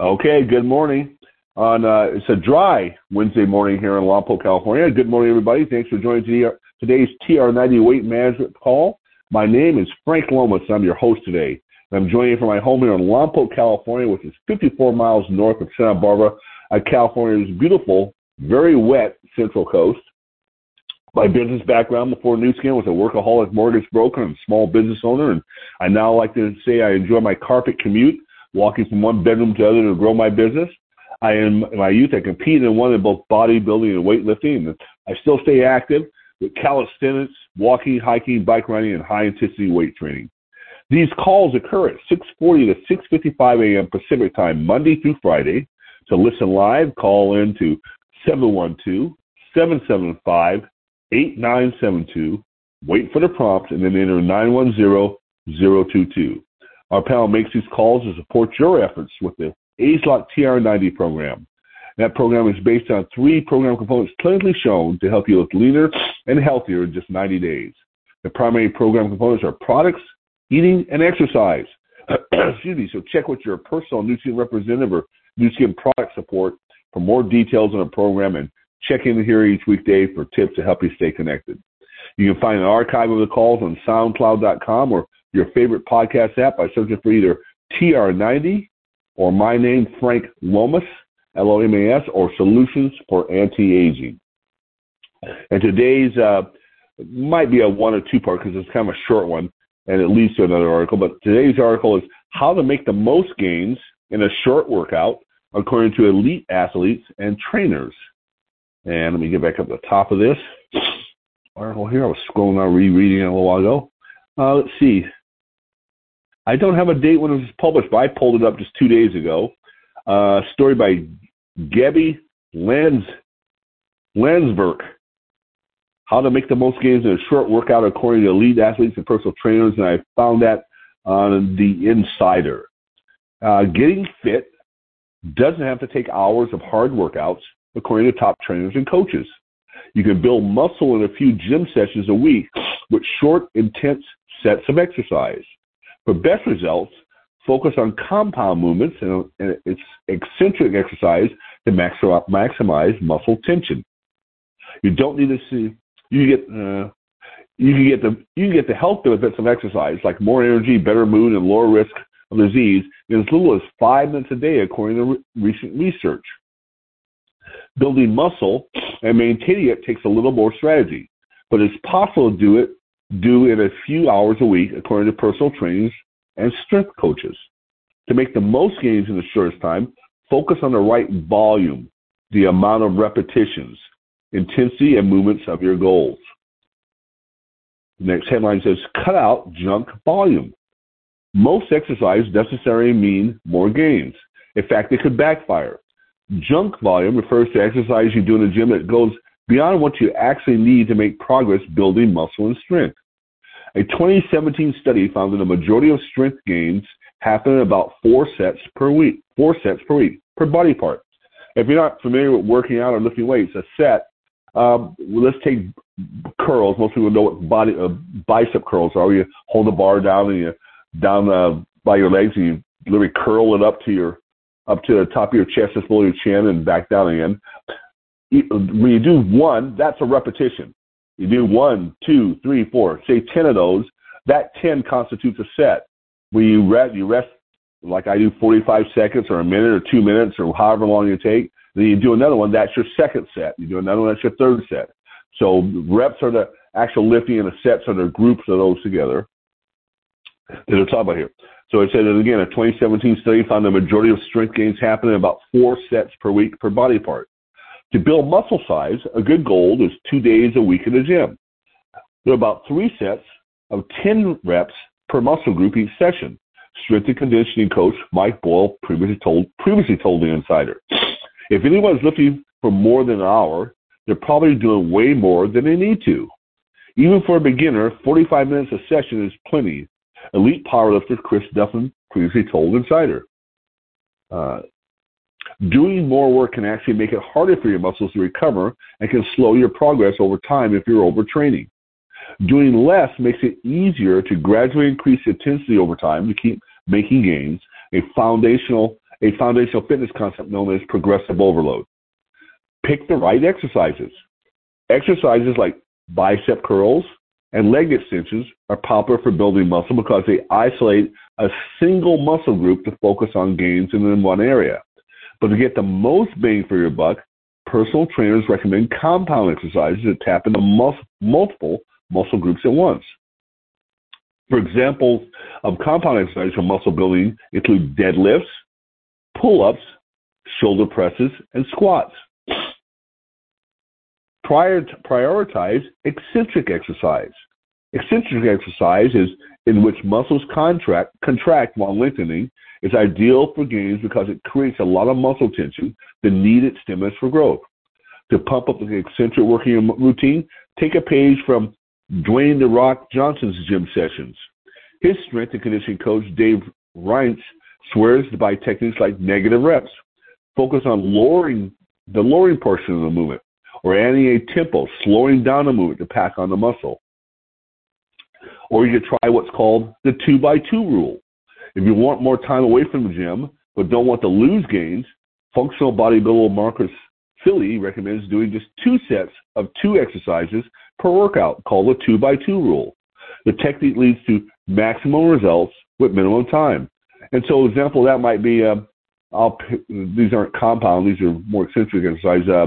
Okay, good morning. On uh, it's a dry Wednesday morning here in Lompoc, California. Good morning, everybody. Thanks for joining today's TR90 Weight Management call. My name is Frank Lomas. I'm your host today. I'm joining you from my home here in Lompoc, California, which is 54 miles north of Santa Barbara, California's beautiful, very wet Central Coast. My business background before Nu Skin was a workaholic mortgage broker and small business owner, and I now like to say I enjoy my carpet commute, walking from one bedroom to other to grow my business. I in my youth I competed and won in both bodybuilding and weightlifting, I still stay active with calisthenics, walking, hiking, bike riding, and high intensity weight training. These calls occur at 6:40 to 6:55 a.m. Pacific Time, Monday through Friday. To listen live, call in to 712 775 8972. Wait for the prompt and then enter 910022. Our panel makes these calls to support your efforts with the ageLOC TR90 program. That program is based on three program components clinically shown to help you look leaner and healthier in just 90 days. The primary program components are products, eating, and exercise. Excuse me. So check with your personal Nu Skin representative or Nu Skin product support for more details on the program and check in here each weekday for tips to help you stay connected. You can find an archive of the calls on SoundCloud.com or your favorite podcast app by searching for either TR90 or my name, Frank Lomas, L-O-M-A-S, or Solutions for Anti-Aging. And today's uh, might be a one or two part because it's kind of a short one and it leads to another article. But today's article is how to make the most gains in a short workout according to elite athletes and trainers. And let me get back up to the top of this article here. I was scrolling on rereading it a little while ago. Uh, let's see. I don't have a date when it was published, but I pulled it up just two days ago. Uh, story by Gabby Lands Landsberg. How to make the most gains in a short workout according to elite athletes and personal trainers, and I found that on the Insider. Uh, getting fit doesn't have to take hours of hard workouts according to top trainers and coaches. You can build muscle in a few gym sessions a week with short, intense sets of exercise. For best results, focus on compound movements and, its eccentric exercise to maximize muscle tension. You don't need to see you get uh, you can get the you can get the health benefits of exercise like more energy, better mood, and lower risk of disease in as little as five minutes a day, according to re- recent research. Building muscle and maintaining it takes a little more strategy, but it's possible to do it do in a few hours a week, according to personal trainers and strength coaches. To make the most gains in the shortest time, focus on the right volume, the amount of repetitions, intensity, and movements of your goals. The next headline says, cut out junk volume. Most exercise necessarily mean more gains. In fact, it could backfire. Junk volume refers to exercise you do in the gym that goes beyond what you actually need to make progress building muscle and strength. A 2017 study found that a majority of strength gains happen in about four sets per week, four sets per week, per body part. If you're not familiar with working out or lifting weights, a set, um, let's take curls. Most people know what body uh, bicep curls are. You hold the bar down and you down uh, by your legs and you literally curl it up to your up to the top of your chest, just below your chin, and back down again. When you do one, that's a repetition. You do one, two, three, four, say 10 of those. That 10 constitutes a set. When you rest, you rest like I do 45 seconds or a minute or two minutes or however long you take. Then you do another one. That's your second set. You do another one. That's your third set. So reps are the actual lifting and the sets are the groups of those together that they're talking about here. So it said that again, a 2017 study found the majority of strength gains happen in about four sets per week per body part. To build muscle size, a good goal is two days a week in the gym. There are about three sets of 10 reps per muscle group each session. Strength and conditioning coach Mike Boyle previously told previously told the insider. If anyone is lifting for more than an hour, they're probably doing way more than they need to. Even for a beginner, 45 minutes a session is plenty Elite powerlifter Chris Duffin previously told Insider. Uh, doing more work can actually make it harder for your muscles to recover and can slow your progress over time if you're overtraining. Doing less makes it easier to gradually increase intensity over time to keep making gains, a foundational a foundational fitness concept known as progressive overload. Pick the right exercises. Exercises like bicep curls and leg extensions are popular for building muscle because they isolate a single muscle group to focus on gains in one area. But to get the most bang for your buck, personal trainers recommend compound exercises that tap into mus- multiple muscle groups at once. For examples of um, compound exercises for muscle building include deadlifts, pull-ups, shoulder presses, and squats. Prior prioritize eccentric exercise. Eccentric exercise is in which muscles contract, contract while lengthening is ideal for gains because it creates a lot of muscle tension, the needed stimulus for growth. To pump up the eccentric working routine, take a page from Dwayne The Rock Johnson's gym sessions. His strength and conditioning coach, Dave Rienzi, swears by techniques like negative reps. Focus on lowering the lowering portion of the movement or adding a tempo, slowing down the movement to pack on the muscle. Or you could try what's called the two by two rule. If you want more time away from the gym but don't want to lose gains, functional bodybuilder Marcus Filly recommends doing just two sets of two exercises per workout called the two by two rule. The technique leads to maximum results with minimum time. And so, example that might be, uh, I'll, these aren't compound; these are more eccentric exercises. Uh,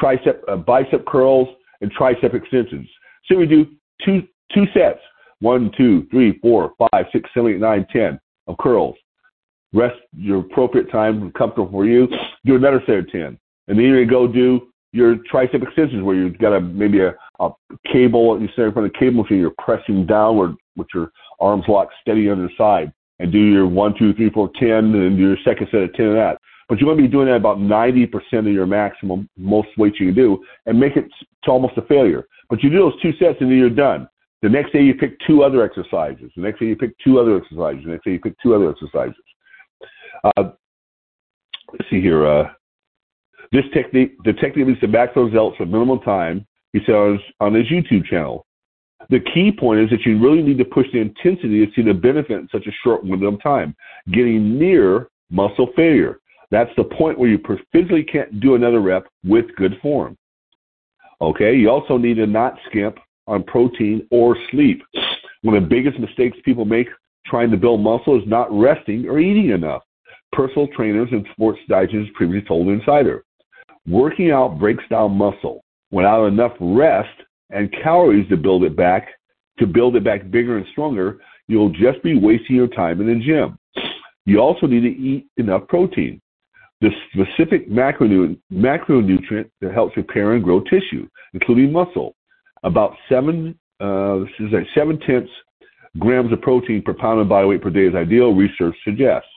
tricep, uh, bicep curls, and tricep extensions. So we do two two sets: one, two, three, four, five, six, seven, eight, nine, ten of curls. Rest your appropriate time, comfortable for you. Do another set of ten, and then you go do your tricep extensions where you've got a maybe a, a cable you stand in front of the cable machine, you're pressing downward with your arms locked steady on the side and do your one, two, three, four, ten, and do your second set of ten of that. But you want to be doing that about 90% of your maximum, most weight you can do, and make it to almost a failure. But you do those two sets and then you're done. The next day you pick two other exercises. The next day you pick two other exercises. The next day you pick two other exercises. Uh, let's see here. Uh, this technique, the technique leads to maximum results for minimal time. He says on his YouTube channel. The key point is that you really need to push the intensity to see the benefit in such a short window of time, getting near muscle failure. That's the point where you physically can't do another rep with good form. Okay, you also need to not skimp on protein or sleep. One of the biggest mistakes people make trying to build muscle is not resting or eating enough. Personal trainers and sports dietitians previously told Insider. Working out breaks down muscle. Without enough rest and calories to build it back, to build it back bigger and stronger, you'll just be wasting your time in the gym. You also need to eat enough protein the specific macronutrient, macronutrient that helps repair and grow tissue, including muscle. About seven, uh, this is like seven tenths grams of protein per pound of body weight per day is ideal. Research suggests.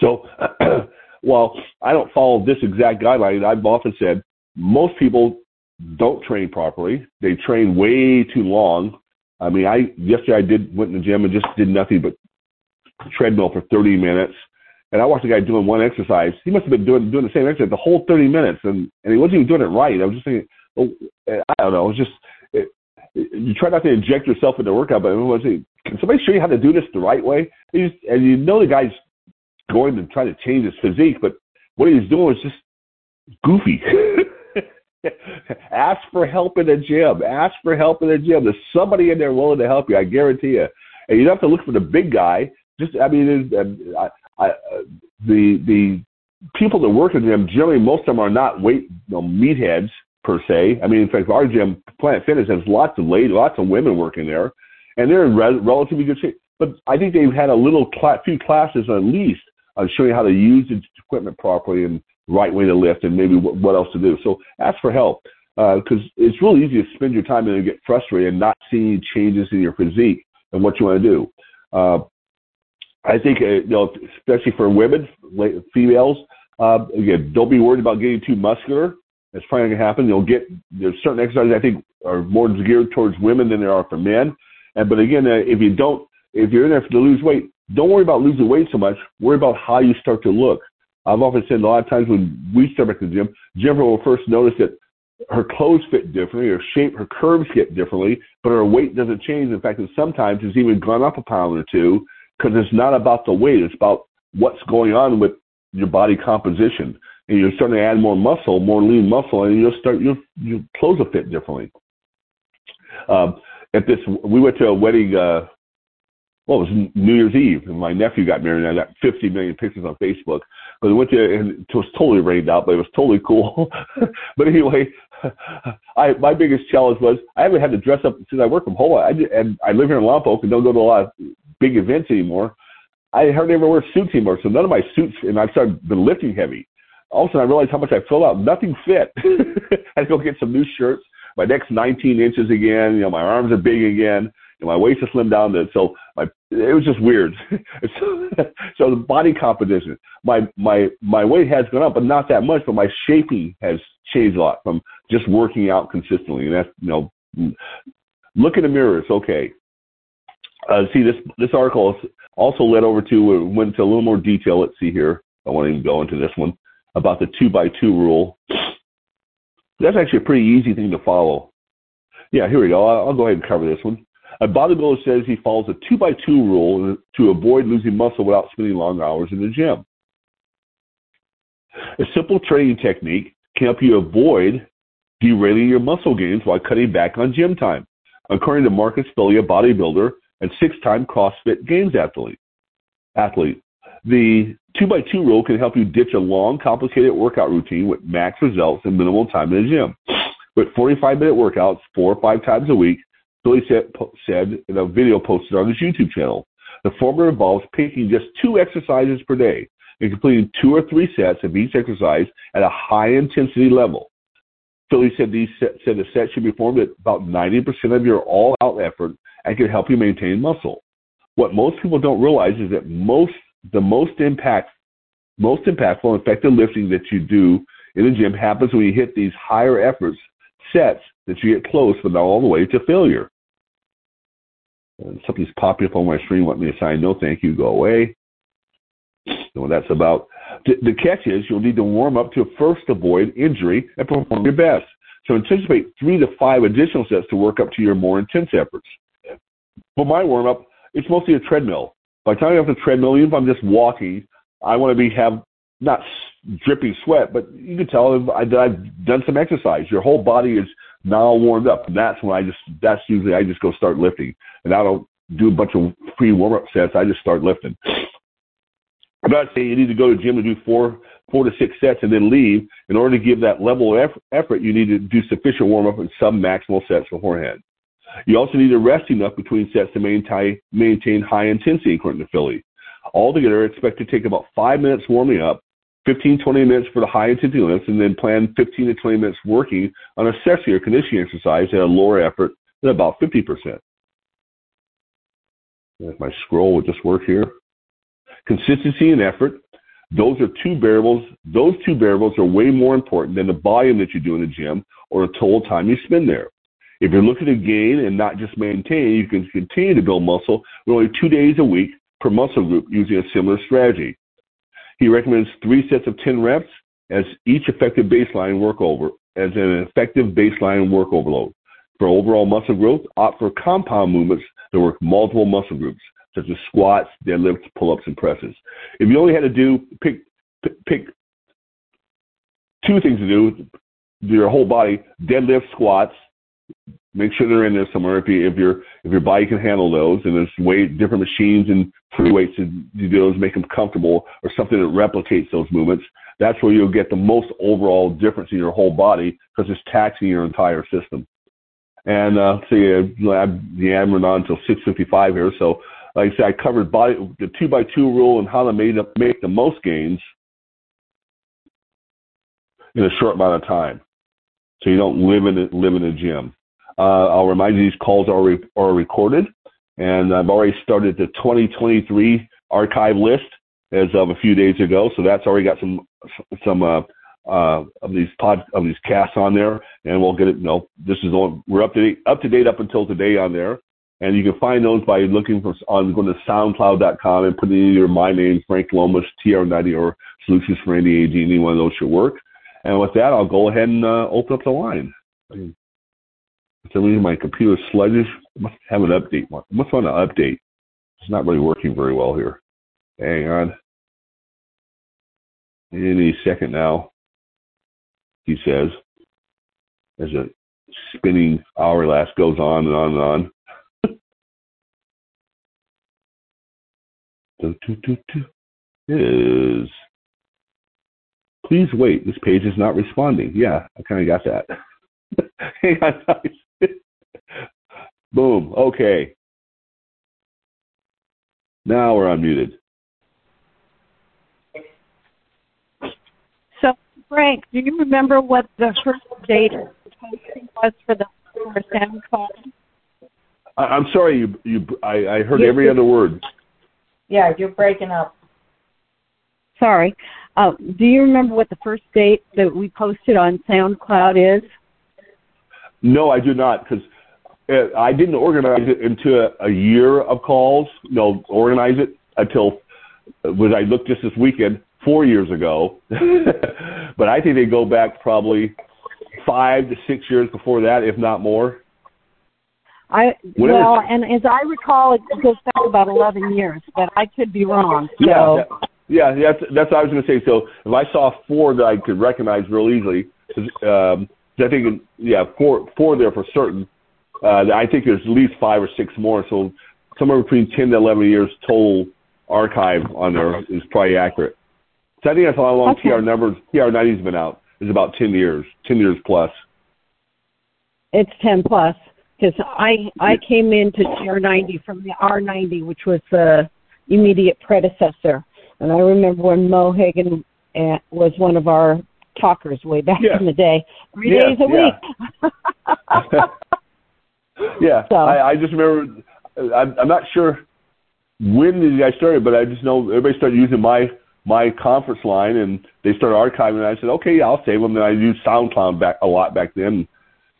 So, while I don't follow this exact guideline, I've often said most people don't train properly. They train way too long. I mean, I yesterday I did went in the gym and just did nothing but treadmill for 30 minutes and I watched a guy doing one exercise. He must have been doing doing the same exercise the whole 30 minutes, and and he wasn't even doing it right. I was just thinking, I don't know. It was just it, you try not to inject yourself into workout, but was it, can somebody show you how to do this the right way? He's, and you know the guy's going to try to change his physique, but what he's doing is just goofy. Ask for help in the gym. Ask for help in the gym. There's somebody in there willing to help you. I guarantee you. And you don't have to look for the big guy. Just, I mean, um, I, I, the the people that work in the gym generally most of them are not weight you know, meatheads per se. I mean, in fact, our gym, Planet Fitness, has lots of ladies, lots of women working there, and they're in re- relatively good shape. But I think they've had a little cl- few classes at least on showing how to use the equipment properly and right way to lift and maybe what, what else to do. So ask for help because uh, it's really easy to spend your time and get frustrated and not see changes in your physique and what you want to do. Uh, I think uh, you know, especially for women, females, uh, again, don't be worried about getting too muscular. That's probably going to happen. You'll get there's certain exercises I think are more geared towards women than there are for men. And but again, uh, if you don't, if you're in there to lose weight, don't worry about losing weight so much. Worry about how you start to look. I've often said a lot of times when we start at the gym, Jennifer will first notice that her clothes fit differently, her shape, her curves get differently, but her weight doesn't change. In fact, sometimes it's even gone up a pound or two because it's not about the weight. It's about what's going on with your body composition. And you're starting to add more muscle, more lean muscle, and you'll start your your clothes will fit differently. Um, at this, we went to a wedding. Uh, well, it was New Year's Eve, and my nephew got married. And I got 50 million pictures on Facebook. But we went there, and it was totally rained out, but it was totally cool. but anyway, I my biggest challenge was I haven't had to dress up since I work from home. I and I live here in Lompoc and don't go to a lot of big events anymore. I hardly ever wear suits anymore, so none of my suits, and I've started been lifting heavy. All of a sudden, I realized how much I filled out. Nothing fit. I had to go get some new shirts. My neck's 19 inches again. You know, my arms are big again. And my waist is slimmed down. To, so my it was just weird. so, so the body composition, my my my weight has gone up, but not that much. But my shaping has changed a lot from just working out consistently. And that's you know, look in the mirror. It's okay. Uh, see this this article also led over to went into a little more detail. Let's see here. I won't even go into this one about the two by two rule. That's actually a pretty easy thing to follow. Yeah, here we go. I'll, go ahead and cover this one. A bodybuilder says he follows a two by two rule to avoid losing muscle without spending long hours in the gym. A simple training technique can help you avoid derailing your muscle gains while cutting back on gym time, according to Marcus Filly, a bodybuilder and six-time CrossFit Games athlete. Athlete. The two by two rule can help you ditch a long, complicated workout routine with max results and minimal time in the gym. With 45 minute workouts four or five times a week, Filly said, said in a video posted on his YouTube channel. The former involves picking just two exercises per day and completing two or three sets of each exercise at a high intensity level. Filly said these set, said the set should be formed at about 90% of your all out effort and can help you maintain muscle. What most people don't realize is that most the most impact most impactful effective lifting that you do in the gym happens when you hit these higher efforts sets that you get close but not all the way to failure. And something's popping up on my screen, want me to sign no thank you, go away. So what that's about. The catch is you'll need to warm up to first avoid injury and perform your best. So anticipate three to five additional sets to work up to your more intense efforts. For my warm up, it's mostly a treadmill. By the time I'm off the treadmill, even if I'm just walking, I want to be have not dripping sweat, but you can tell I've, I've done some exercise. Your whole body is now warmed up. And that's when I just that's usually I just go start lifting, and I don't do a bunch of free warm up sets. I just start lifting. I'm not saying you need to go to the gym and do four four to six sets and then leave. In order to give that level of effort, you need to do sufficient warm up and some maximal sets beforehand. You also need to rest enough between sets to maintain, maintain high intensity, according to Filly. Altogether, expect to take about five minutes warming up, 15, 20 minutes for the high intensity lifts, and then plan 15 to 20 minutes working on a session or conditioning exercise at a lower effort at about 50%. If my scroll would just work here. Consistency and effort. Those are two variables. Those two variables are way more important than the volume that you do in the gym or the total time you spend there. If you're looking to gain and not just maintain, you can continue to build muscle with only two days a week per muscle group using a similar strategy. He recommends three sets of 10 reps as each effective baseline work over, as an effective baseline work overload. For overall muscle growth, opt for compound movements that work multiple muscle groups, such as squats, deadlifts, pull-ups, and presses. If you only had to do pick pick two things to do, do your whole body, deadlift, squats, make sure they're in there somewhere. If you if your if your body can handle those and there's way different machines and free weights to do those make them comfortable or something that replicates those movements that's where you'll get the most overall difference in your whole body because it's taxing your entire system. And uh see uh, yeah i'm on until 655 here. So like i said i covered body the two by two rule and how to make, make the most gains in a short amount of time. So you don't live in a, live in a gym. Uh, I'll remind you these calls are re- are recorded, and I've already started the 2023 archive list as of a few days ago. So that's already got some some uh, uh, of these pod of these casts on there, and we'll get it. You know, this is on we're up to date up to date up until today on there, and you can find those by looking for on going to SoundCloud.com and putting in your my name Frank Lomas TR90 or Solutions for AG. Any one of those should work. And with that, I'll go ahead and uh, open up the line. For some my computer's sluggish. I must have an update. I must want to update. It's not really working very well here. Hang on. any second now, he says, as a spinning hourglass goes on and on and on. do. Is please wait. This page is not responding. Yeah, I kind of got that. Boom. Okay. Now we're unmuted. So, Frank, do you remember what the first date was for the for SoundCloud? I'm sorry, you you I, I heard every other word. Yeah, you're breaking up. Sorry. Uh, do you remember what the first date that we posted on SoundCloud is? No, I do not, because I didn't organize it into a, a year of calls. No, organize it until when I looked just this weekend, four years ago. but I think they go back probably five to six years before that, if not more. I well, and as I recall, it goes back about eleven years, but I could be wrong. So. Yeah, yeah, that's that's what I was going to say. So if I saw four that I could recognize real easily, um, I think yeah, four four there for certain. Uh, I think there's at least five or six more. So somewhere between ten to eleven years total archive on there is probably accurate. So I think that's how long okay. TR numbers TR ninety's been out. Is about ten years, ten years plus. It's ten plus because I I came into TR90 from the R90, which was the immediate predecessor, and I remember when Mo Hagan uh, was one of our talkers way back yeah. in the day, three yeah, days a yeah. week. yeah, so. I, I just remember. I'm, I'm not sure when you guys started, but I just know everybody started using my my conference line, and they started archiving. And I said, okay, yeah, I'll save them. And I used SoundCloud back a lot back then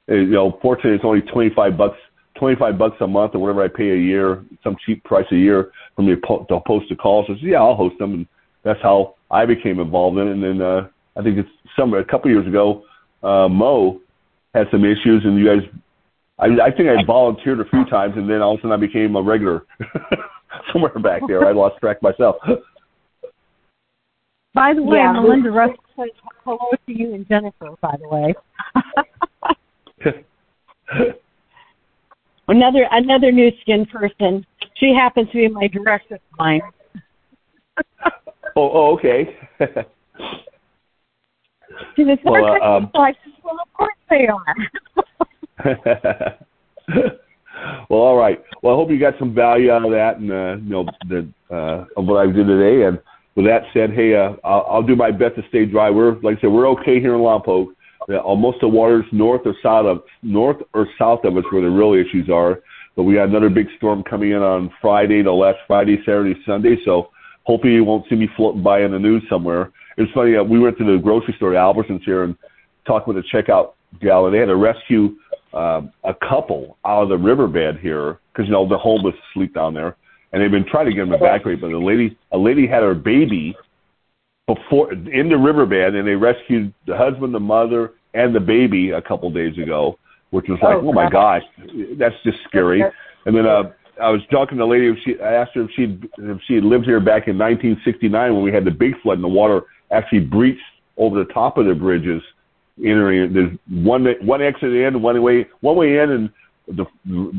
you know, fortunately, it's only 25 bucks, 25 bucks a month or whatever I pay a year, some cheap price a year for me to post a call. So I said, yeah, I'll host them. And that's how I became involved in it. And then, uh, I think it's some, a couple years ago, uh, Mo had some issues and you guys, I, I think I volunteered a few times and then all of a sudden I became a regular somewhere back there. I lost track myself. By the way, yeah. Melinda Russ says hello to you and Jennifer, by the way. another another Nu Skin person. She happens to be my direct line. oh, oh, okay. she was well, uh, um, well, of course they are. well, all right. Well, I hope you got some value out of that, and uh, you know the uh, of what I did today. And with that said, hey, uh, I'll, I'll do my best to stay dry. We're like I said, we're okay here in Lompoc almost the waters north or south of north or south of us where the real issues are. But we got another big storm coming in on Friday, the last Friday, Saturday, Sunday. So hopefully you won't see me floating by in the news somewhere. It's funny. Uh, we went to the grocery store, Albertsons here, and talked with a checkout gal, and they had to rescue um, a couple out of the riverbed here because you know the homeless sleep down there, and they've been trying to get them evacuated. But a lady, a lady had her baby before in the riverbed, and they rescued the husband, the mother, and the baby a couple days ago, which was like, oh, oh my gosh, that's just scary. And then uh, I was talking to a lady. If she, I asked her if she if she had lived here back in 1969 when we had the big flood and the water actually breached over the top of the bridges. Entering, there's one one exit in, one way one way in, and the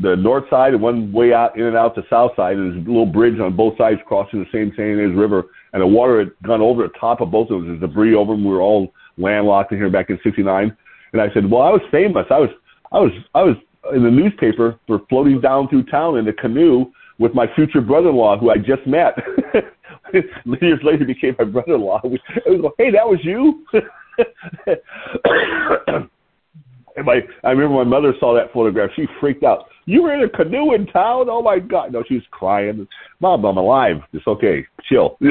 the north side and one way out in and out the south side. And there's a little bridge on both sides crossing the same Santa Ynez River and the water had gone over the top of both of them. There's debris over them. We were all landlocked in here back in '69. And I said, well, I was famous. I was, I was, I was in the newspaper for floating down through town in a canoe with my future brother-in-law, who I just met. Years later, became my brother-in-law. I was hey, that was you. and my, I remember my mother saw that photograph. She freaked out. You were in a canoe in town? Oh my God! No, she was crying. Mom, I'm alive. It's okay. Chill.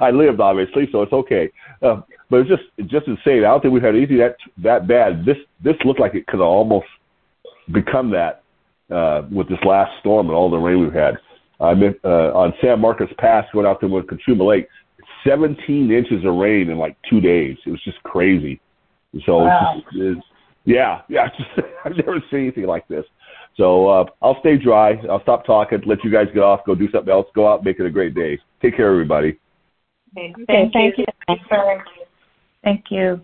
I lived obviously, so it's okay. Uh, but it's just just insane. I don't think we've had anything that that bad. This this looked like it could almost become that uh, with this last storm and all the rain we've had. I uh, on San Marcos Pass, went out there with Cachuma Lake, 17 inches of rain in like two days. It was just crazy. So wow. it's just, it's, yeah, yeah, just, I've never seen anything like this. So uh, I'll stay dry. I'll stop talking. Let you guys get off. Go do something else. Go out. Make it a great day. Take care, everybody. Okay, Okay, thank you. Thank you.